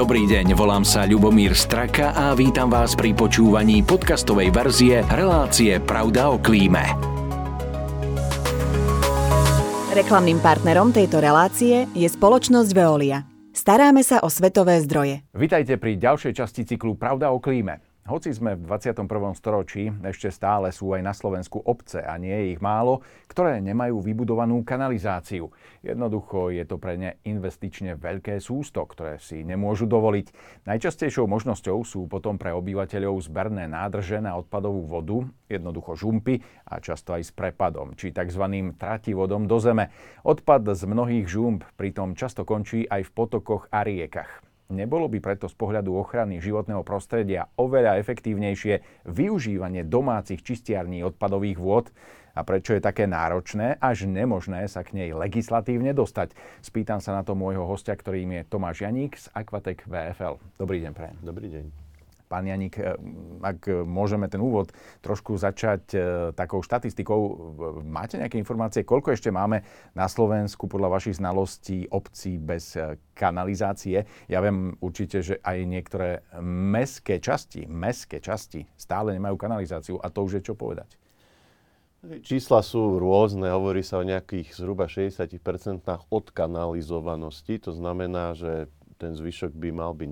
Dobrý deň, volám sa Ľubomír Straka a vítam vás pri počúvaní podcastovej verzie relácie Pravda o klíme. Reklamným partnerom tejto relácie je spoločnosť Veolia. Staráme sa o svetové zdroje. Vitajte pri ďalšej časti cyklu Pravda o klíme. Hoci sme v 21. storočí, ešte stále sú aj na Slovensku obce a nie je ich málo, ktoré nemajú vybudovanú kanalizáciu. Jednoducho je to pre ne investične veľké sústo, ktoré si nemôžu dovoliť. Najčastejšou možnosťou sú potom pre obyvateľov zberné nádrže na odpadovú vodu, jednoducho žumpy a často aj s prepadom, či tzv. trativodom do zeme. Odpad z mnohých žump pritom často končí aj v potokoch a riekach. Nebolo by preto z pohľadu ochrany životného prostredia oveľa efektívnejšie využívanie domácich čistiarní odpadových vôd? A prečo je také náročné, až nemožné sa k nej legislatívne dostať? Spýtam sa na to môjho hostia, ktorým je Tomáš Janík z Aquatec VFL. Dobrý deň, prajem. Dobrý deň. Pán Janík, e, ak môžeme ten úvod trošku začať e, takou štatistikou, máte nejaké informácie, koľko ešte máme na Slovensku podľa vašich znalostí obcí bez e, kanalizácie? Ja viem určite, že aj niektoré mestské časti, mestské časti stále nemajú kanalizáciu a to už je čo povedať. Čísla sú rôzne, hovorí sa o nejakých zhruba 60% odkanalizovanosti, to znamená, že ten zvyšok by mal byť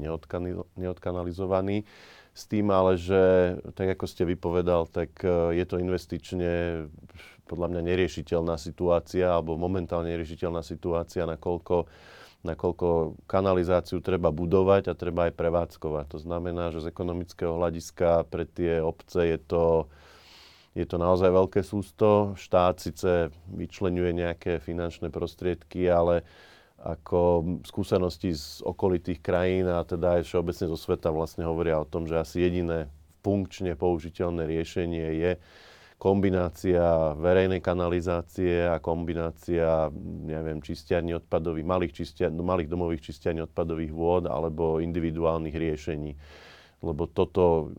neodkanalizovaný. S tým ale, že tak ako ste vypovedal, tak e, je to investične podľa mňa neriešiteľná situácia, alebo momentálne neriešiteľná situácia, nakoľko, nakoľko kanalizáciu treba budovať a treba aj prevádzkovať. To znamená, že z ekonomického hľadiska pre tie obce je to, je to naozaj veľké sústo. Štát síce vyčlenuje nejaké finančné prostriedky, ale ako skúsenosti z okolitých krajín a teda aj všeobecne zo sveta vlastne hovoria o tom, že asi jediné funkčne použiteľné riešenie je kombinácia verejnej kanalizácie a kombinácia, neviem, čistiarní odpadových, malých, čistiar, malých domových čistiarní odpadových vôd alebo individuálnych riešení. Lebo toto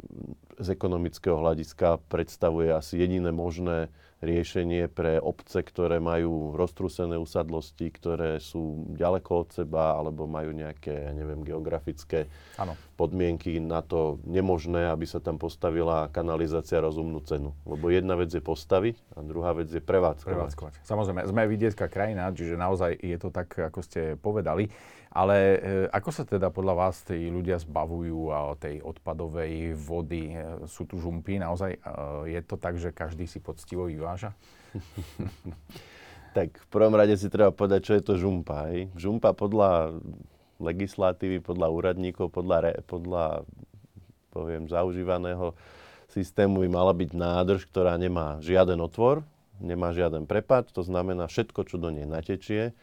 z ekonomického hľadiska predstavuje asi jediné možné riešenie pre obce, ktoré majú roztrúsené usadlosti, ktoré sú ďaleko od seba alebo majú nejaké, ja neviem, geografické ano. podmienky na to nemožné, aby sa tam postavila kanalizácia rozumnú cenu. Lebo jedna vec je postaviť a druhá vec je prevádzkovať. prevádzkovať. Samozrejme, sme vidiecká krajina, čiže naozaj je to tak, ako ste povedali. Ale e, ako sa teda podľa vás tí ľudia zbavujú a, tej odpadovej vody? E, sú tu žumpy? Naozaj e, je to tak, že každý si poctivo vyváža? tak v prvom rade si treba povedať, čo je to žumpa. Hej? Žumpa podľa legislatívy, podľa úradníkov, podľa, re, podľa poviem, zaužívaného systému by mala byť nádrž, ktorá nemá žiaden otvor, nemá žiaden prepad, to znamená všetko, čo do nej natečie,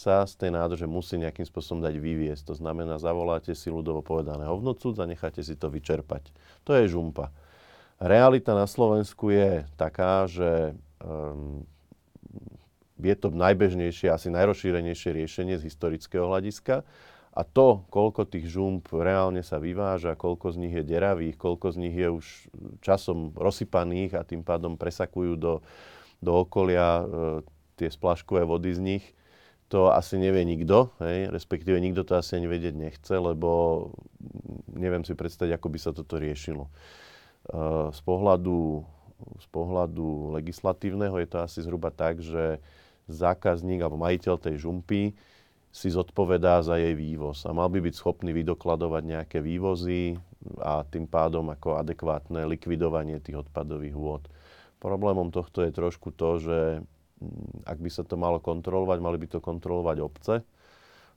sa z tej nádrže musí nejakým spôsobom dať vyviesť. To znamená, zavoláte si ľudovo povedané hovnocúc a necháte si to vyčerpať. To je žumpa. Realita na Slovensku je taká, že um, je to najbežnejšie, asi najrozšírenejšie riešenie z historického hľadiska. A to, koľko tých žump reálne sa vyváža, koľko z nich je deravých, koľko z nich je už časom rozsypaných a tým pádom presakujú do, do okolia e, tie splaškové vody z nich, to asi nevie nikto, hej, respektíve nikto to asi ani vedieť nechce, lebo neviem si predstaviť, ako by sa toto riešilo. Uh, z pohľadu, z pohľadu legislatívneho je to asi zhruba tak, že zákazník alebo majiteľ tej žumpy si zodpovedá za jej vývoz a mal by byť schopný vydokladovať nejaké vývozy a tým pádom ako adekvátne likvidovanie tých odpadových vôd. Problémom tohto je trošku to, že ak by sa to malo kontrolovať, mali by to kontrolovať obce.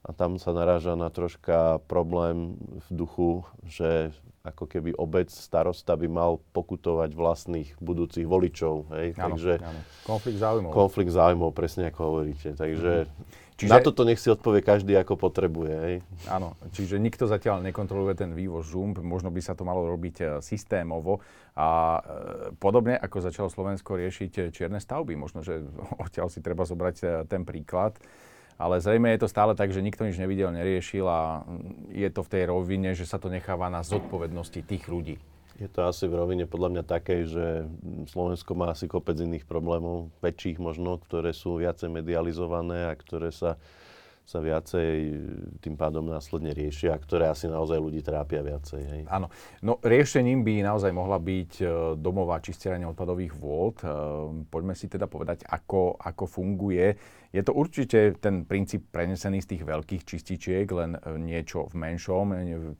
A tam sa naráža na troška problém v duchu, že ako keby obec, starosta by mal pokutovať vlastných budúcich voličov. Hej? Áno, Takže áno. Konflikt záujmov. Konflikt záujmov, presne ako hovoríte. Takže mm-hmm. Čiže... Na toto nech si odpovie každý, ako potrebuje. Hej? Áno, čiže nikto zatiaľ nekontroluje ten vývoz žump, možno by sa to malo robiť e, systémovo a e, podobne ako začalo Slovensko riešiť e, čierne stavby. Možno, že odtiaľ si treba zobrať ten príklad. Ale zrejme je to stále tak, že nikto nič nevidel, neriešil a je to v tej rovine, že sa to necháva na zodpovednosti tých ľudí. Je to asi v rovine podľa mňa také, že Slovensko má asi kopec iných problémov, väčších možno, ktoré sú viacej medializované a ktoré sa sa viacej tým pádom následne riešia, ktoré asi naozaj ľudí trápia viacej. Hej. Áno. No riešením by naozaj mohla byť e, domová čistieranie odpadových vôd. E, poďme si teda povedať, ako, ako funguje. Je to určite ten princíp prenesený z tých veľkých čističiek, len e, niečo v menšom,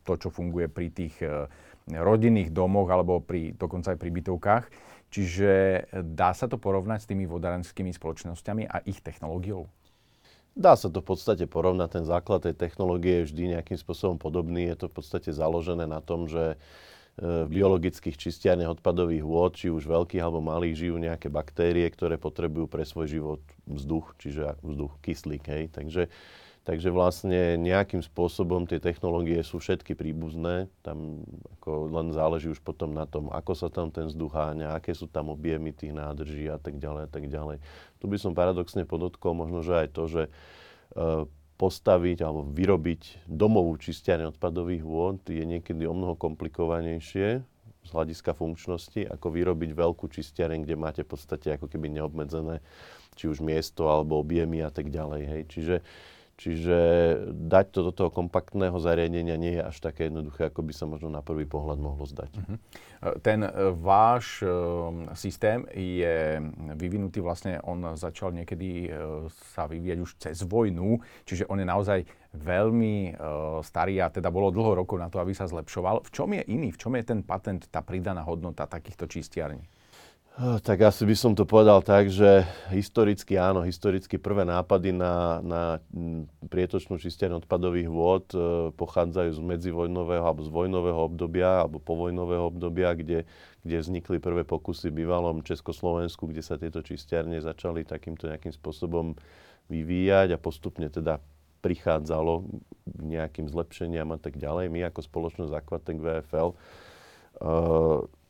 to, čo funguje pri tých rodinných domoch alebo pri, dokonca aj pri bytovkách. Čiže dá sa to porovnať s tými vodárenskými spoločnosťami a ich technológiou? Dá sa to v podstate porovnať, ten základ tej technológie je vždy nejakým spôsobom podobný. Je to v podstate založené na tom, že e, v biologických čistiarniach odpadových vôd, či už veľkých alebo malých, žijú nejaké baktérie, ktoré potrebujú pre svoj život vzduch, čiže vzduch, kyslík. Hej. Takže Takže vlastne nejakým spôsobom tie technológie sú všetky príbuzné. Tam ako len záleží už potom na tom, ako sa tam ten vzduch háňa, aké sú tam objemy tých nádrží a tak ďalej a tak ďalej. Tu by som paradoxne podotkol možno, že aj to, že e, postaviť alebo vyrobiť domovú čistiareň odpadových vôd je niekedy o mnoho komplikovanejšie z hľadiska funkčnosti, ako vyrobiť veľkú čistiareň, kde máte v podstate ako keby neobmedzené či už miesto alebo objemy a tak ďalej. Hej. Čiže Čiže dať to do toho kompaktného zariadenia nie je až také jednoduché, ako by sa možno na prvý pohľad mohlo zdať. Uh-huh. Ten e, váš uh, systém je vyvinutý, vlastne on začal niekedy sa vyvíjať už cez vojnu, čiže on je naozaj veľmi starý a teda bolo dlho rokov na to, aby sa zlepšoval. V čom je iný? V čom je ten patent, tá pridaná hodnota takýchto čistiarní? Tak asi by som to povedal tak, že historicky áno, historicky prvé nápady na, na prietočnú čistenie odpadových vôd e, pochádzajú z medzivojnového alebo z vojnového obdobia alebo povojnového obdobia, kde, kde vznikli prvé pokusy v bývalom Československu, kde sa tieto čistiarne začali takýmto nejakým spôsobom vyvíjať a postupne teda prichádzalo k nejakým zlepšeniam a tak ďalej. My ako spoločnosť Aquatec VFL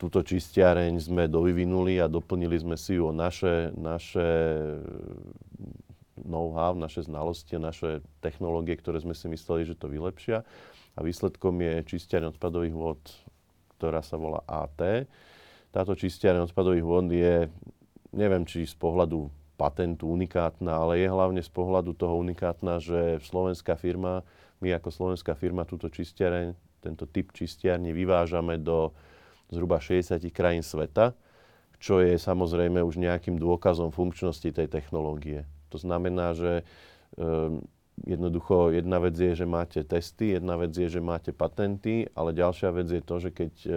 túto čistiareň sme dovyvinuli a doplnili sme si ju o naše, naše know-how, naše znalosti, naše technológie, ktoré sme si mysleli, že to vylepšia. A výsledkom je čistiareň odpadových vod, ktorá sa volá AT. Táto čistiareň odpadových vod je, neviem, či z pohľadu patentu unikátna, ale je hlavne z pohľadu toho unikátna, že slovenská firma, my ako slovenská firma túto čistiareň tento typ čistiarne vyvážame do zhruba 60 krajín sveta, čo je samozrejme už nejakým dôkazom funkčnosti tej technológie. To znamená, že um, jednoducho jedna vec je, že máte testy, jedna vec je, že máte patenty, ale ďalšia vec je to, že keď uh,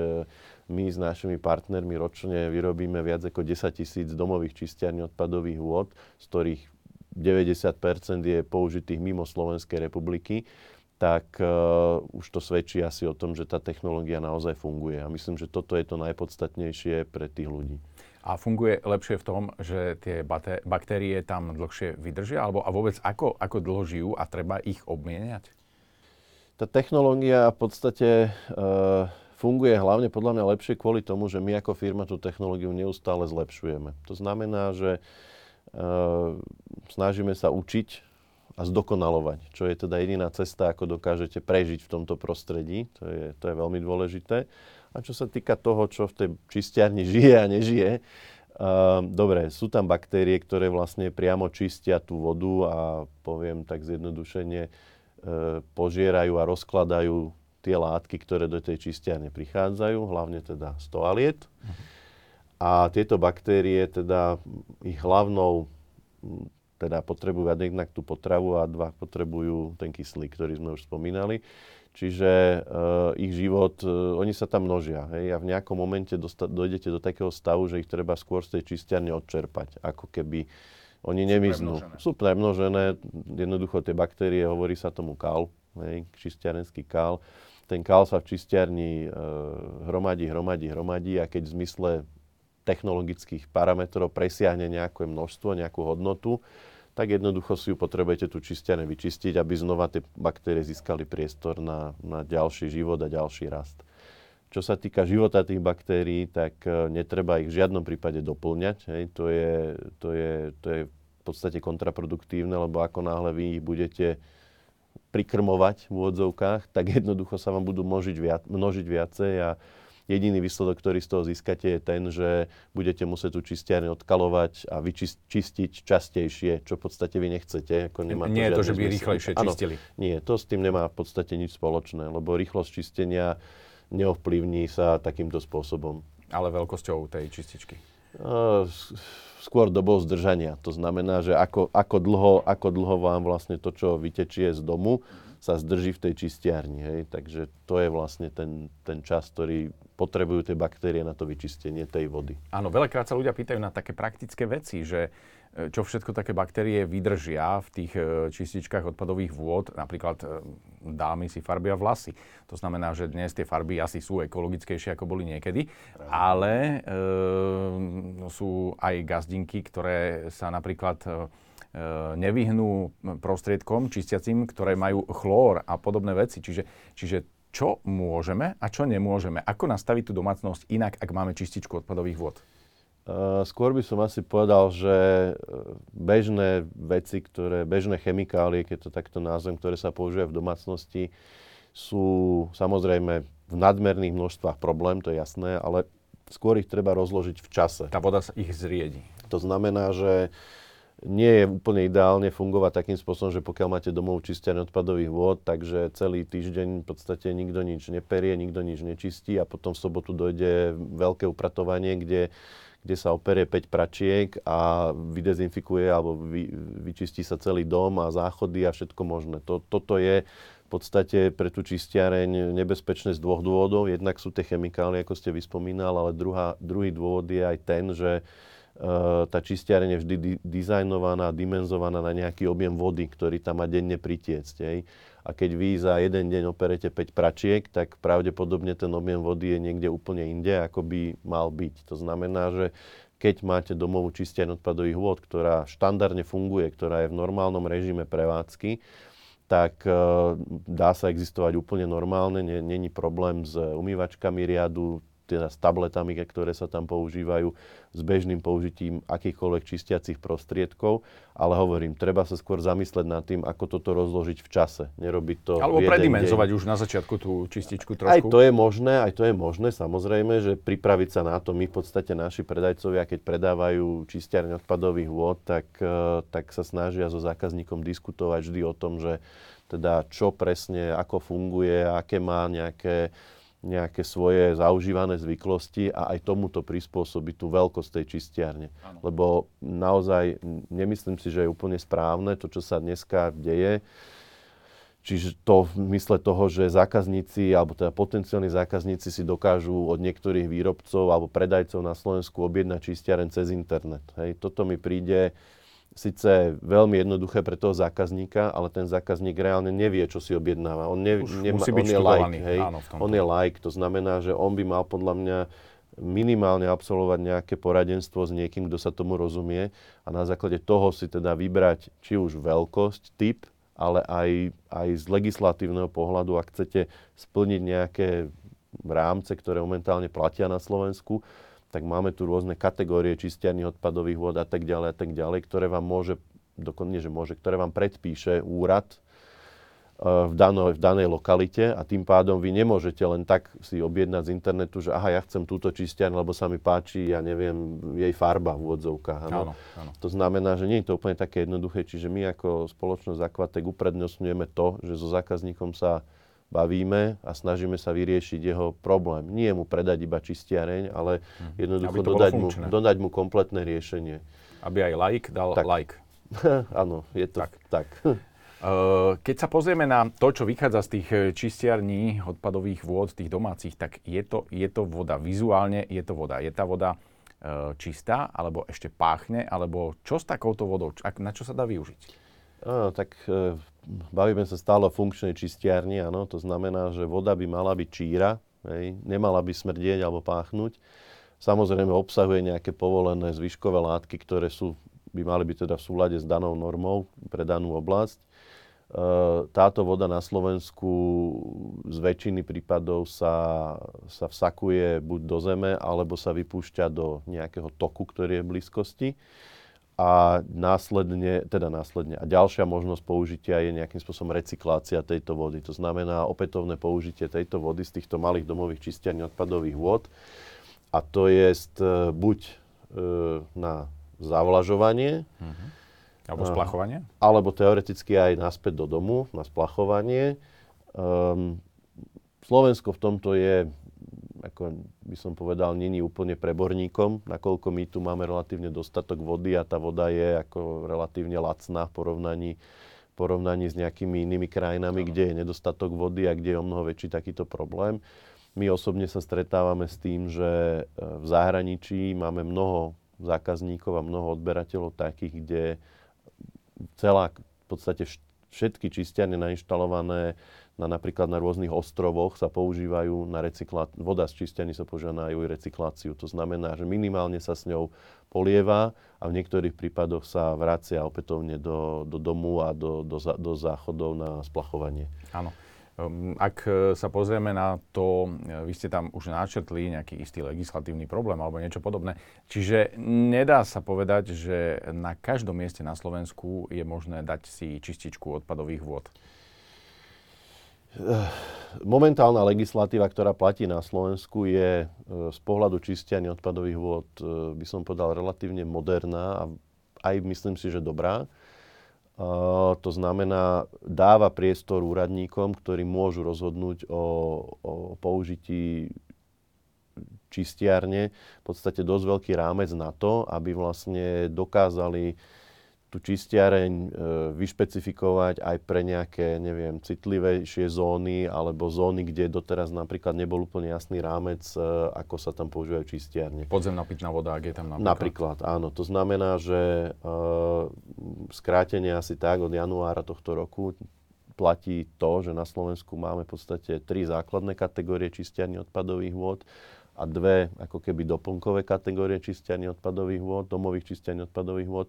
my s našimi partnermi ročne vyrobíme viac ako 10 tisíc domových čistiarní odpadových vôd, z ktorých 90% je použitých mimo Slovenskej republiky, tak uh, už to svedčí asi o tom, že tá technológia naozaj funguje. A myslím, že toto je to najpodstatnejšie pre tých ľudí. A funguje lepšie v tom, že tie baktérie tam dlhšie vydržia? Alebo a vôbec ako, ako dlho žijú a treba ich obmieniať? Tá technológia v podstate uh, funguje hlavne podľa mňa lepšie kvôli tomu, že my ako firma tú technológiu neustále zlepšujeme. To znamená, že uh, snažíme sa učiť a zdokonalovať, čo je teda jediná cesta, ako dokážete prežiť v tomto prostredí. To je, to je veľmi dôležité. A čo sa týka toho, čo v tej čistiarni žije a nežije, uh, dobre, sú tam baktérie, ktoré vlastne priamo čistia tú vodu a poviem tak zjednodušene, uh, požierajú a rozkladajú tie látky, ktoré do tej čistiarne prichádzajú, hlavne teda z toaliet. A tieto baktérie, teda ich hlavnou teda potrebujú jednak tú potravu a dva potrebujú ten kyslík, ktorý sme už spomínali. Čiže uh, ich život, uh, oni sa tam množia. Hej, a v nejakom momente dosta- dojdete do takého stavu, že ich treba skôr z tej čistiarne odčerpať. Ako keby oni sú nemiznú. Premnožené. Sú premnožené. Jednoducho tie baktérie, hovorí sa tomu kál, hej, čistiarenský kál. Ten kál sa v čistiarni uh, hromadí, hromadí, hromadí a keď v zmysle technologických parametrov presiahne nejaké množstvo, nejakú hodnotu, tak jednoducho si ju potrebujete tu čistiane vyčistiť, aby znova tie baktérie získali priestor na, na ďalší život a ďalší rast. Čo sa týka života tých baktérií, tak e, netreba ich v žiadnom prípade doplňať. Hej. To, je, to, je, to je v podstate kontraproduktívne, lebo ako náhle vy ich budete prikrmovať v úvodzovkách, tak jednoducho sa vám budú množiť, viac, množiť viacej a Jediný výsledok, ktorý z toho získate, je ten, že budete musieť tú čistiarne odkalovať a vyčistiť častejšie, čo v podstate vy nechcete. Ako nemá nie je to, že by rýchlejšie čistili. Nie, to s tým nemá v podstate nič spoločné, lebo rýchlosť čistenia neovplyvní sa takýmto spôsobom. Ale veľkosťou tej čističky? Skôr dobou zdržania. To znamená, že ako, ako, dlho, ako dlho vám vlastne to, čo vytečie z domu, sa zdrží v tej čistiarni. Hej? Takže to je vlastne ten, ten čas, ktorý potrebujú tie baktérie na to vyčistenie tej vody. Áno, veľakrát sa ľudia pýtajú na také praktické veci, že čo všetko také baktérie vydržia v tých e, čističkách odpadových vôd. Napríklad e, dámy si farbia vlasy. To znamená, že dnes tie farby asi sú ekologickejšie, ako boli niekedy, ale e, sú aj gazdinky, ktoré sa napríklad E, nevyhnú prostriedkom čistiacim, ktoré majú chlór a podobné veci. Čiže, čiže čo môžeme a čo nemôžeme? Ako nastaviť tú domácnosť inak, ak máme čističku odpadových vod? Uh, skôr by som asi povedal, že e, bežné veci, ktoré, bežné chemikálie, keď to takto názvem, ktoré sa používajú v domácnosti, sú samozrejme v nadmerných množstvách problém, to je jasné, ale skôr ich treba rozložiť v čase. Tá voda sa ich zriedi. To znamená, že nie je úplne ideálne fungovať takým spôsobom, že pokiaľ máte domov čistiaň odpadových vôd, takže celý týždeň v podstate nikto nič neperie, nikto nič nečistí a potom v sobotu dojde veľké upratovanie, kde, kde sa operie 5 pračiek a vydezinfikuje alebo vy, vyčistí sa celý dom a záchody a všetko možné. To, toto je v podstate pre tú čistiareň nebezpečné z dvoch dôvodov. Jednak sú tie chemikálie, ako ste vyspomínal, ale druhá, druhý dôvod je aj ten, že tá čistiareň je vždy di- dizajnovaná, dimenzovaná na nejaký objem vody, ktorý tam má denne pritiecť. Hej. A keď vy za jeden deň operete 5 pračiek, tak pravdepodobne ten objem vody je niekde úplne inde, ako by mal byť. To znamená, že keď máte domovú čistiareň odpadových vôd, ktorá štandardne funguje, ktorá je v normálnom režime prevádzky, tak e, dá sa existovať úplne normálne, není problém s umývačkami riadu, teda s tabletami, ktoré sa tam používajú, s bežným použitím akýchkoľvek čistiacich prostriedkov, ale hovorím, treba sa skôr zamysleť nad tým, ako toto rozložiť v čase. Nerobiť to Alebo predimenzovať už na začiatku tú čističku trošku. Aj to je možné, aj to je možné, samozrejme, že pripraviť sa na to. My v podstate naši predajcovia, keď predávajú čistiarne odpadových vôd, tak, e, tak sa snažia so zákazníkom diskutovať vždy o tom, že teda čo presne, ako funguje, aké má nejaké nejaké svoje zaužívané zvyklosti a aj tomuto prispôsobiť tú veľkosť tej čistiarne. Ano. Lebo naozaj nemyslím si, že je úplne správne to, čo sa dneska deje. Čiže to v mysle toho, že zákazníci, alebo teda potenciálni zákazníci si dokážu od niektorých výrobcov alebo predajcov na Slovensku objednať čistiaren cez internet. Hej. Toto mi príde síce veľmi jednoduché pre toho zákazníka, ale ten zákazník reálne nevie, čo si objednáva. On, ne, nemá, on je like, hej? Áno, on je like, to znamená, že on by mal podľa mňa minimálne absolvovať nejaké poradenstvo s niekým, kto sa tomu rozumie a na základe toho si teda vybrať či už veľkosť, typ, ale aj, aj z legislatívneho pohľadu, ak chcete splniť nejaké rámce, ktoré momentálne platia na Slovensku, tak máme tu rôzne kategórie čistiarní odpadových vod a tak ďalej a tak ďalej, ktoré vám môže, dokonne, že môže, ktoré vám predpíše úrad e, v, dano, v danej lokalite a tým pádom vy nemôžete len tak si objednať z internetu, že aha, ja chcem túto čistiarň, lebo sa mi páči, ja neviem, jej farba v úvodzovkách. Áno, áno. To znamená, že nie je to úplne také jednoduché, čiže my ako spoločnosť Aquatek uprednostňujeme to, že so zákazníkom sa bavíme a snažíme sa vyriešiť jeho problém. Nie mu predať iba čistiareň, ale mhm. jednoducho dodať mu, dodať mu kompletné riešenie. Aby aj like dal tak. like. Áno, je to tak. tak. Keď sa pozrieme na to, čo vychádza z tých eh, čistiarní odpadových vôd, tých domácich, tak je to, je to voda. Vizuálne je to voda. Je tá voda eh, čistá, alebo ešte páchne, alebo čo s takouto vodou, na čo sa dá využiť? Áno, tak e, bavíme sa stále o funkčnej čistiarni, áno, to znamená, že voda by mala byť číra, hej, nemala by smrdieť alebo páchnuť. Samozrejme obsahuje nejaké povolené zvyškové látky, ktoré sú, by mali byť teda v súlade s danou normou pre danú oblasť. E, táto voda na Slovensku z väčšiny prípadov sa, sa vsakuje buď do zeme, alebo sa vypúšťa do nejakého toku, ktorý je v blízkosti a následne, teda následne, a ďalšia možnosť použitia je nejakým spôsobom recyklácia tejto vody. To znamená opätovné použitie tejto vody z týchto malých domových čistiarní odpadových vôd. A to je e, buď e, na zavlažovanie, uh-huh. Alebo splachovanie? Alebo teoreticky aj naspäť do domu na splachovanie. Um, Slovensko v tomto je ako by som povedal, není úplne preborníkom, nakoľko my tu máme relatívne dostatok vody a tá voda je ako relatívne lacná v porovnaní, porovnaní s nejakými inými krajinami, no. kde je nedostatok vody a kde je o mnoho väčší takýto problém. My osobne sa stretávame s tým, že e, v zahraničí máme mnoho zákazníkov a mnoho odberateľov takých, kde celá v podstate všetky čistiarne nainštalované na, napríklad na rôznych ostrovoch sa používajú na recykláciu, voda z čistiarny sa používa na jej recykláciu. To znamená, že minimálne sa s ňou polieva a v niektorých prípadoch sa vracia opätovne do, do domu a do, do, do záchodov na splachovanie. Áno. Ehm, ak e, sa pozrieme na to, e, vy ste tam už načrtli nejaký istý legislatívny problém alebo niečo podobné. Čiže nedá sa povedať, že na každom mieste na Slovensku je možné dať si čističku odpadových vôd. Momentálna legislatíva, ktorá platí na Slovensku, je e, z pohľadu čistiania odpadových vôd, by som povedal, relatívne moderná a aj myslím si, že dobrá. To znamená, dáva priestor úradníkom, ktorí môžu rozhodnúť o, o použití čistiarne, v podstate dosť veľký rámec na to, aby vlastne dokázali tú čistiareň e, vyšpecifikovať aj pre nejaké, neviem, citlivejšie zóny alebo zóny, kde doteraz napríklad nebol úplne jasný rámec, e, ako sa tam používajú čistiarne. Podzemná pitná voda, ak je tam napríklad. Napríklad, áno. To znamená, že e, skrátenie asi tak od januára tohto roku platí to, že na Slovensku máme v podstate tri základné kategórie čistiarní odpadových vôd a dve ako keby doplnkové kategórie čistiarní odpadových vôd, domových čistiarní odpadových vôd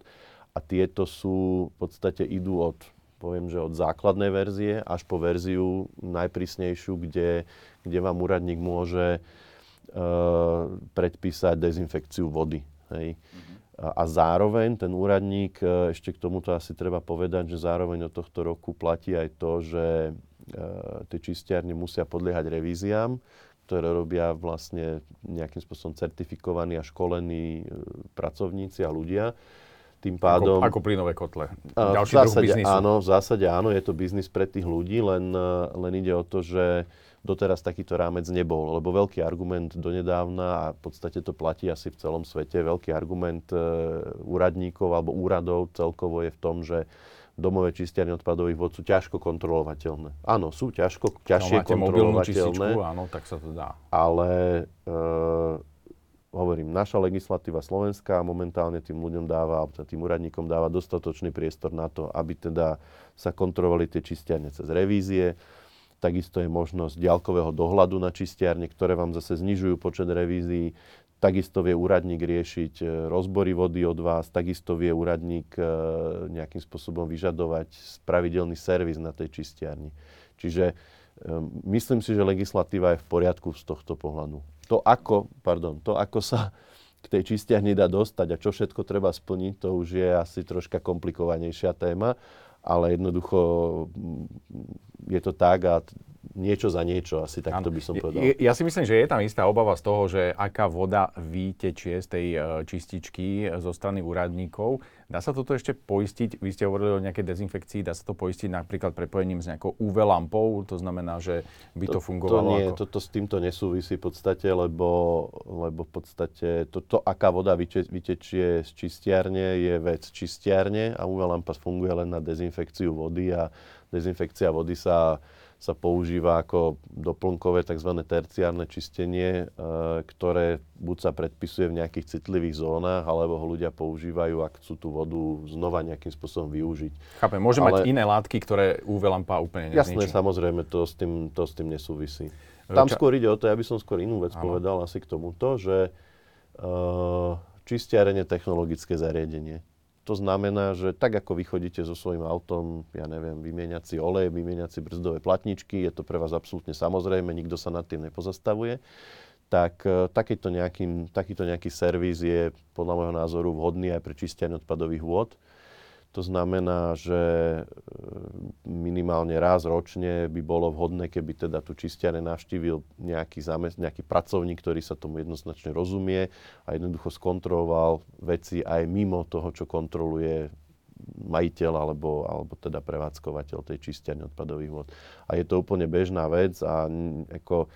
a tieto sú v podstate idú od poviem, že od základnej verzie až po verziu najprísnejšiu, kde, kde vám úradník môže uh, predpísať dezinfekciu vody. Hej. Mm-hmm. A, a zároveň ten úradník, uh, ešte k tomuto asi treba povedať, že zároveň od tohto roku platí aj to, že uh, tie čistiarne musia podliehať revíziám, ktoré robia vlastne nejakým spôsobom certifikovaní a školení pracovníci a ľudia. Tým pádom... Ako, ako plynové kotle. Ďalší v zásade áno, v zásade áno, je to biznis pre tých ľudí, len, len ide o to, že doteraz takýto rámec nebol, lebo veľký argument donedávna, a v podstate to platí asi v celom svete, veľký argument e, úradníkov alebo úradov celkovo je v tom, že domové čistiarne odpadových vod sú ťažko kontrolovateľné. Áno, sú ťažko, ťažšie no, kontrolovateľné. áno, tak sa to dá. Ale e, hovorím, naša legislatíva slovenská momentálne tým ľuďom dáva, alebo tým úradníkom dáva dostatočný priestor na to, aby teda sa kontrolovali tie čistiarne cez revízie. Takisto je možnosť ďalkového dohľadu na čistiarne, ktoré vám zase znižujú počet revízií. Takisto vie úradník riešiť e, rozbory vody od vás, takisto vie úradník e, nejakým spôsobom vyžadovať pravidelný servis na tej čistiarni. Čiže myslím si, že legislatíva je v poriadku z tohto pohľadu to ako, pardon, to ako sa k tej čistiarni dá dostať a čo všetko treba splniť, to už je asi troška komplikovanejšia téma, ale jednoducho mm, je to tak a niečo za niečo, asi takto by som povedal. Ja, ja si myslím, že je tam istá obava z toho, že aká voda vytečie z tej uh, čističky zo strany úradníkov. Dá sa toto ešte poistiť? Vy ste hovorili o nejakej dezinfekcii, dá sa to poistiť napríklad prepojením s nejakou UV lampou? To znamená, že by to, to fungovalo to nie, ako... Toto s týmto nesúvisí v podstate, lebo, lebo v podstate to, to aká voda vyte, vytečie z čistiarne, je vec čistiarne a UV lampa funguje len na dezinfekciu vody a dezinfekcia vody sa sa používa ako doplnkové tzv. terciárne čistenie, e, ktoré buď sa predpisuje v nejakých citlivých zónach, alebo ho ľudia používajú, ak chcú tú vodu znova nejakým spôsobom využiť. Chápem, môže Ale... mať iné látky, ktoré UV lampa úplne nezničí. Jasné, samozrejme, to s tým, to s tým nesúvisí. Tam Ča... skôr ide o to, ja by som skôr inú vec ano. povedal asi k tomuto, že uh, čistiarenie technologické zariadenie. To znamená, že tak ako vy chodíte so svojím autom, ja neviem, vymieňať si olej, vymieňať si brzdové platničky, je to pre vás absolútne samozrejme, nikto sa nad tým nepozastavuje, tak e, takýto nejaký, takýto nejaký servis je podľa môjho názoru vhodný aj pre čistianie odpadových vôd. To znamená, že e, minimálne raz ročne by bolo vhodné, keby teda tu čistiare navštívil nejaký, zamest- nejaký pracovník, ktorý sa tomu jednoznačne rozumie a jednoducho skontroloval veci aj mimo toho, čo kontroluje majiteľ alebo, alebo teda prevádzkovateľ tej čistiarne odpadových vod. A je to úplne bežná vec a ako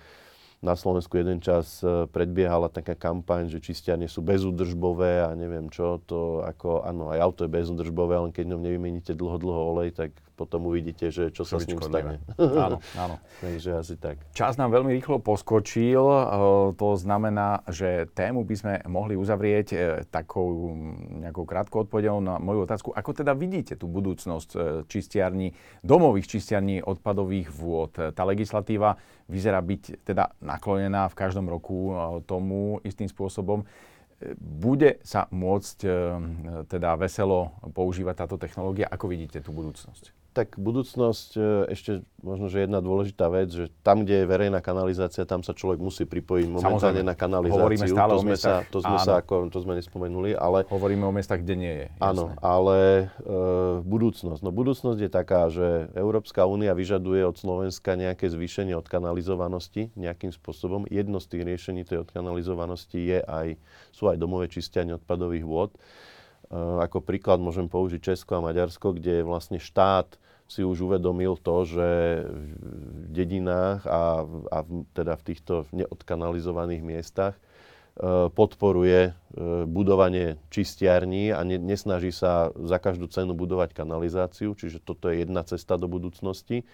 na Slovensku jeden čas e, predbiehala taká kampaň, že čistiarne sú bezúdržbové a neviem čo, to ako, áno, aj auto je bezúdržbové, len keď ňom nevymeníte dlho, dlho olej, tak potom uvidíte, že čo, sa s ním stane. Áno, áno. Takže asi tak. Čas nám veľmi rýchlo poskočil, e, to znamená, že tému by sme mohli uzavrieť e, takou nejakou krátkou odpovedou na moju otázku. Ako teda vidíte tú budúcnosť e, čistiarní, domových čistiarní odpadových vôd? Tá legislatíva vyzerá byť teda naklonená v každom roku tomu istým spôsobom bude sa môcť teda veselo používať táto technológia? Ako vidíte tú budúcnosť? Tak budúcnosť, e, ešte možno, že jedna dôležitá vec, že tam, kde je verejná kanalizácia, tam sa človek musí pripojiť momentálne Samozrejme. na kanalizáciu. Hovoríme stále to o sme miestach, sa, to sme sa ako, to sme nespomenuli, ale... Hovoríme o miestach, kde nie je. Jasné. Áno, ale e, budúcnosť. No budúcnosť je taká, že Európska únia vyžaduje od Slovenska nejaké zvýšenie odkanalizovanosti nejakým spôsobom. Jedno z tých riešení tej odkanalizovanosti je aj, sú aj domové čistianie odpadových vôd. Ako príklad môžem použiť Česko a Maďarsko, kde vlastne štát si už uvedomil to, že v dedinách a, a teda v týchto neodkanalizovaných miestach e, podporuje e, budovanie čistiarní a ne, nesnaží sa za každú cenu budovať kanalizáciu, čiže toto je jedna cesta do budúcnosti.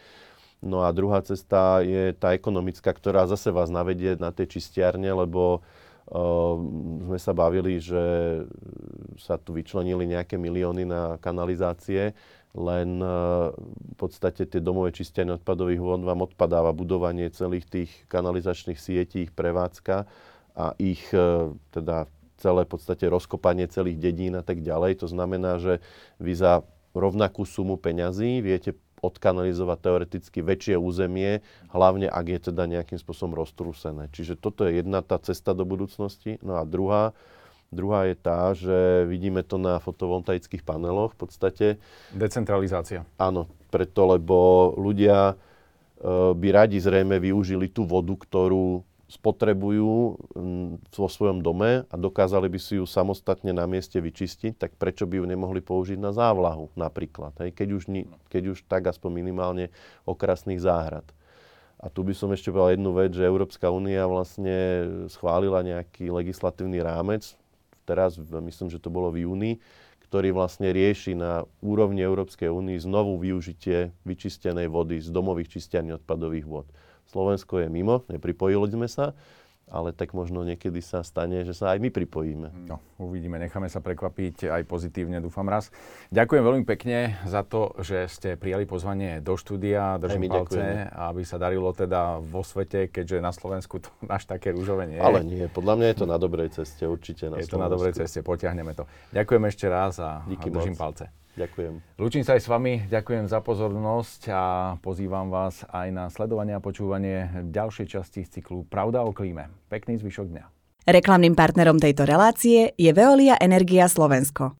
No a druhá cesta je tá ekonomická, ktorá zase vás navedie na tie čistiarne, lebo sme sa bavili, že sa tu vyčlenili nejaké milióny na kanalizácie len eh, v podstate tie domové čistianie odpadových vod vám odpadáva budovanie celých tých kanalizačných sietí, ich prevádzka a ich eh, teda celé v podstate rozkopanie celých dedín a tak ďalej. To znamená, že vy za rovnakú sumu peňazí viete odkanalizovať teoreticky väčšie územie, hlavne ak je teda nejakým spôsobom roztrúsené. Čiže toto je jedna tá cesta do budúcnosti. No a druhá, Druhá je tá, že vidíme to na fotovoltaických paneloch v podstate. Decentralizácia. Áno, preto, lebo ľudia e, by radi zrejme využili tú vodu, ktorú spotrebujú vo svojom dome a dokázali by si ju samostatne na mieste vyčistiť, tak prečo by ju nemohli použiť na závlahu napríklad, hej? Keď, už, keď už tak aspoň minimálne okrasných záhrad. A tu by som ešte povedal jednu vec, že Európska únia vlastne schválila nejaký legislatívny rámec, teraz, myslím, že to bolo v júni, ktorý vlastne rieši na úrovni Európskej únie znovu využitie vyčistenej vody z domových čistiarní odpadových vod. Slovensko je mimo, nepripojili sme sa, ale tak možno niekedy sa stane, že sa aj my pripojíme. No, uvidíme, necháme sa prekvapiť aj pozitívne, dúfam raz. Ďakujem veľmi pekne za to, že ste prijali pozvanie do štúdia. Držím palce, ďakujeme. aby sa darilo teda vo svete, keďže na Slovensku to až také rúžové nie je. Ale nie, podľa mňa je to na dobrej ceste, určite na Je Slovensku. to na dobrej ceste, potiahneme to. Ďakujem ešte raz a, Díky držím moc. palce. Ďakujem. Lúčim sa aj s vami, ďakujem za pozornosť a pozývam vás aj na sledovanie a počúvanie ďalšej časti z cyklu Pravda o klíme. Pekný zvyšok dňa. Reklamným partnerom tejto relácie je Veolia Energia Slovensko.